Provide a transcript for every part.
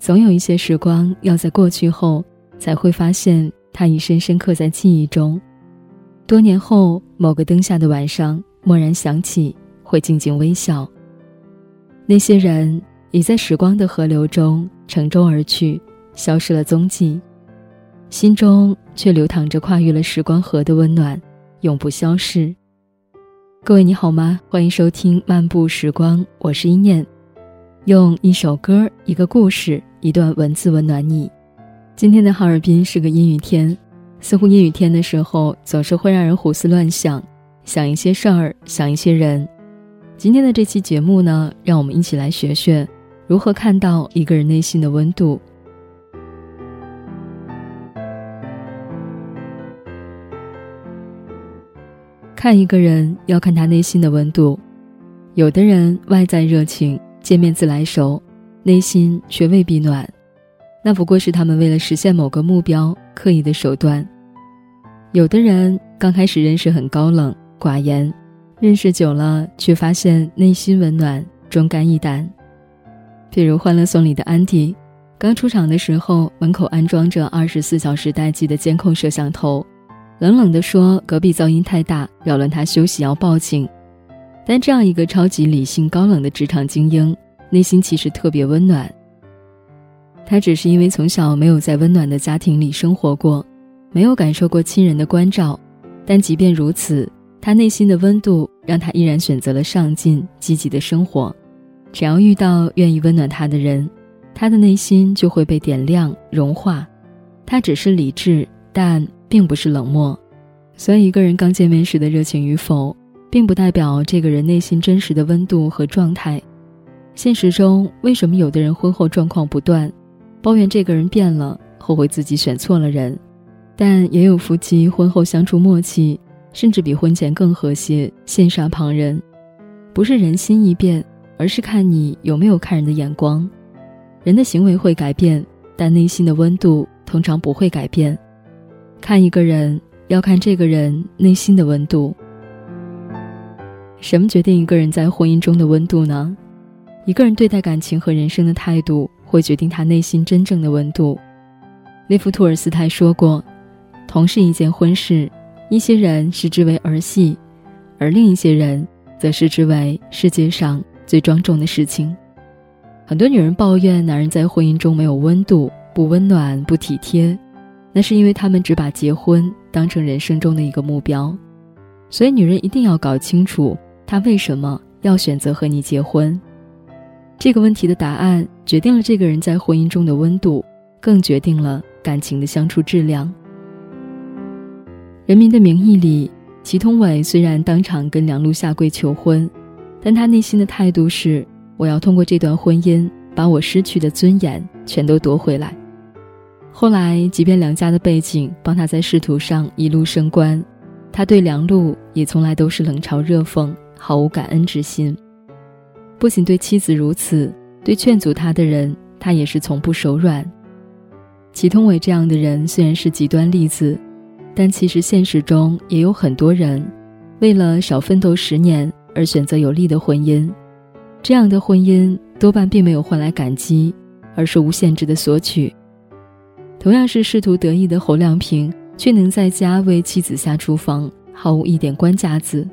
总有一些时光要在过去后，才会发现它已深深刻在记忆中。多年后，某个灯下的晚上，蓦然想起，会静静微笑。那些人已在时光的河流中乘舟而去，消失了踪迹，心中却流淌着跨越了时光河的温暖，永不消逝。各位你好吗？欢迎收听《漫步时光》，我是一念，用一首歌、一个故事、一段文字温暖你。今天的哈尔滨是个阴雨天，似乎阴雨天的时候总是会让人胡思乱想，想一些事儿，想一些人。今天的这期节目呢，让我们一起来学学如何看到一个人内心的温度。看一个人要看他内心的温度，有的人外在热情，见面自来熟，内心却未必暖，那不过是他们为了实现某个目标刻意的手段。有的人刚开始认识很高冷寡言，认识久了却发现内心温暖，忠肝义胆。比如《欢乐颂》里的安迪，刚出场的时候，门口安装着二十四小时待机的监控摄像头。冷冷地说：“隔壁噪音太大，扰乱他休息，要报警。”但这样一个超级理性、高冷的职场精英，内心其实特别温暖。他只是因为从小没有在温暖的家庭里生活过，没有感受过亲人的关照。但即便如此，他内心的温度让他依然选择了上进、积极的生活。只要遇到愿意温暖他的人，他的内心就会被点亮、融化。他只是理智，但。并不是冷漠，所以一个人刚见面时的热情与否，并不代表这个人内心真实的温度和状态。现实中，为什么有的人婚后状况不断，抱怨这个人变了，后悔自己选错了人？但也有夫妻婚后相处默契，甚至比婚前更和谐，羡煞旁人。不是人心一变，而是看你有没有看人的眼光。人的行为会改变，但内心的温度通常不会改变。看一个人，要看这个人内心的温度。什么决定一个人在婚姻中的温度呢？一个人对待感情和人生的态度，会决定他内心真正的温度。列夫·托尔斯泰说过：“同是一件婚事，一些人视之为儿戏，而另一些人则视之为世界上最庄重的事情。”很多女人抱怨男人在婚姻中没有温度，不温暖，不体贴。那是因为他们只把结婚当成人生中的一个目标，所以女人一定要搞清楚她为什么要选择和你结婚。这个问题的答案决定了这个人在婚姻中的温度，更决定了感情的相处质量。《人民的名义》里，祁同伟虽然当场跟梁璐下跪求婚，但他内心的态度是：我要通过这段婚姻把我失去的尊严全都夺回来。后来，即便梁家的背景帮他在仕途上一路升官，他对梁璐也从来都是冷嘲热讽，毫无感恩之心。不仅对妻子如此，对劝阻他的人，他也是从不手软。祁同伟这样的人虽然是极端例子，但其实现实中也有很多人，为了少奋斗十年而选择有利的婚姻，这样的婚姻多半并没有换来感激，而是无限制的索取。同样是仕途得意的侯亮平，却能在家为妻子下厨房，毫无一点官架子。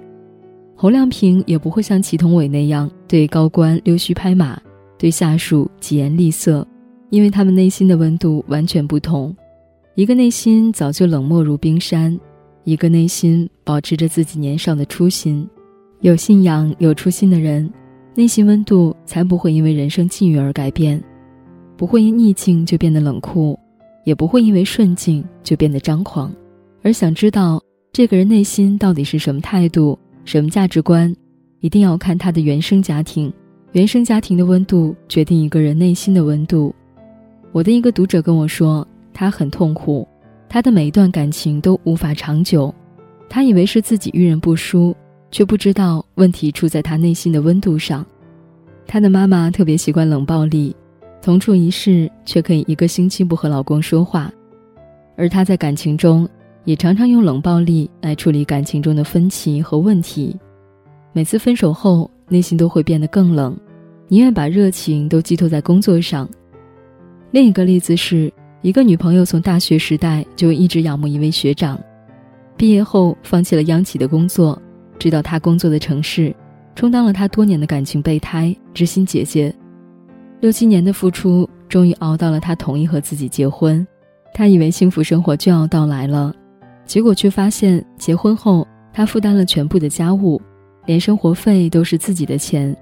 侯亮平也不会像祁同伟那样对高官溜须拍马，对下属疾言厉色，因为他们内心的温度完全不同。一个内心早就冷漠如冰山，一个内心保持着自己年少的初心。有信仰、有初心的人，内心温度才不会因为人生际遇而改变，不会因逆境就变得冷酷。也不会因为顺境就变得张狂，而想知道这个人内心到底是什么态度、什么价值观，一定要看他的原生家庭。原生家庭的温度决定一个人内心的温度。我的一个读者跟我说，他很痛苦，他的每一段感情都无法长久。他以为是自己遇人不淑，却不知道问题出在他内心的温度上。他的妈妈特别习惯冷暴力。同处一室，却可以一个星期不和老公说话，而他在感情中也常常用冷暴力来处理感情中的分歧和问题。每次分手后，内心都会变得更冷，宁愿把热情都寄托在工作上。另一个例子是一个女朋友从大学时代就一直仰慕一位学长，毕业后放弃了央企的工作，直到他工作的城市，充当了他多年的感情备胎、知心姐姐。六七年的付出，终于熬到了他同意和自己结婚。他以为幸福生活就要到来了，结果却发现结婚后他负担了全部的家务，连生活费都是自己的钱。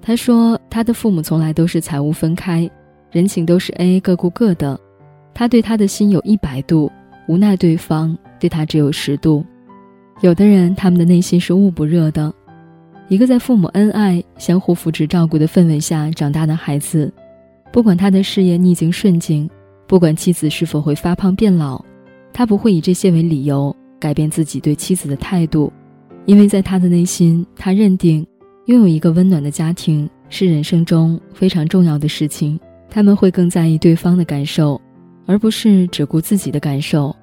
他说他的父母从来都是财务分开，人情都是 A A 各顾各的。他对他的心有一百度，无奈对方对他只有十度。有的人他们的内心是捂不热的。一个在父母恩爱、相互扶持、照顾的氛围下长大的孩子，不管他的事业逆境顺境，不管妻子是否会发胖变老，他不会以这些为理由改变自己对妻子的态度，因为在他的内心，他认定拥有一个温暖的家庭是人生中非常重要的事情。他们会更在意对方的感受，而不是只顾自己的感受。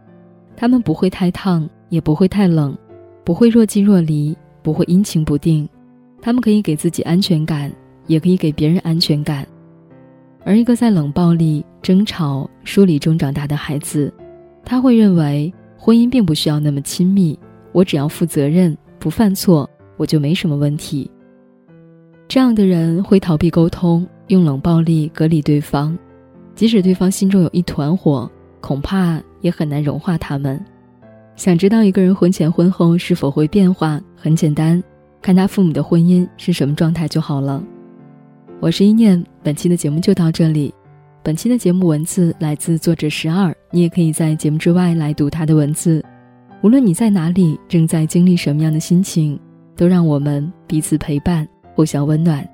他们不会太烫，也不会太冷，不会若即若离，不会阴晴不定。他们可以给自己安全感，也可以给别人安全感。而一个在冷暴力、争吵、疏离中长大的孩子，他会认为婚姻并不需要那么亲密，我只要负责任、不犯错，我就没什么问题。这样的人会逃避沟通，用冷暴力隔离对方，即使对方心中有一团火，恐怕也很难融化他们。想知道一个人婚前婚后是否会变化？很简单。看他父母的婚姻是什么状态就好了。我是一念，本期的节目就到这里。本期的节目文字来自作者十二，你也可以在节目之外来读他的文字。无论你在哪里，正在经历什么样的心情，都让我们彼此陪伴，互相温暖。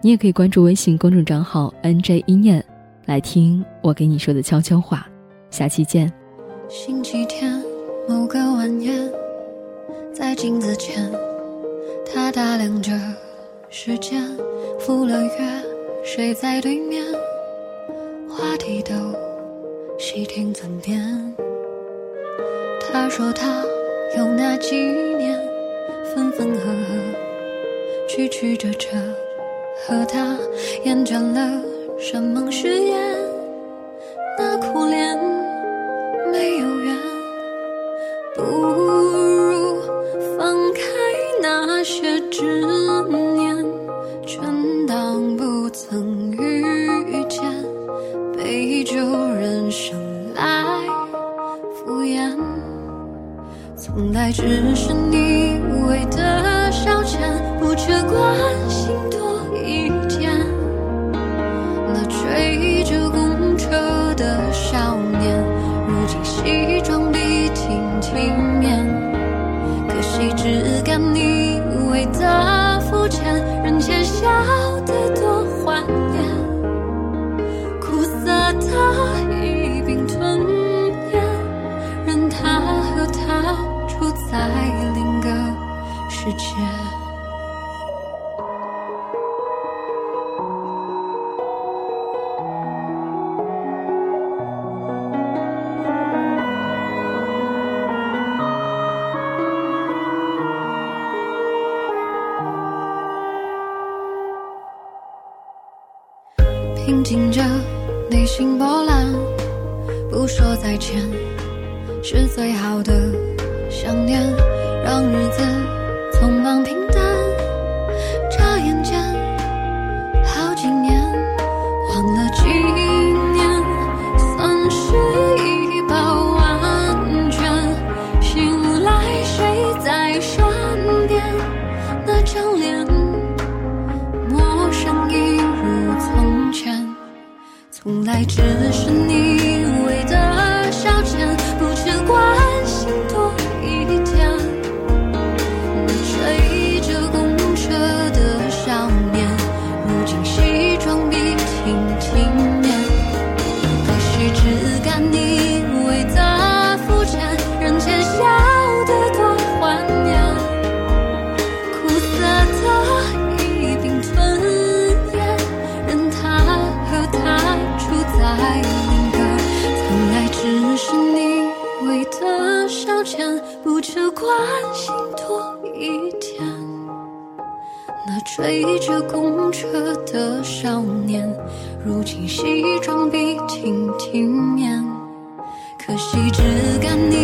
你也可以关注微信公众账号 “nj 一念”，来听我给你说的悄悄话。下期见。星期天某个晚宴，在镜子前。他打量着时间，赴了约，睡在对面，话题都细听尊便。他说他有那几年，分分合合，曲曲折折，和他厌倦了山盟誓言，只是你无谓的消遣，不缺关心多一点。那追着公车的少年，如今西装笔挺体面，可惜只敢你为。的肤浅，人前笑世界。平静着内心波澜，不说再见，是最好的想念。让日子匆忙平淡，爱另个，从来只是你为的消遣，不求关心多一点。那追着公车的少年，如今西装笔挺体面。可惜只敢你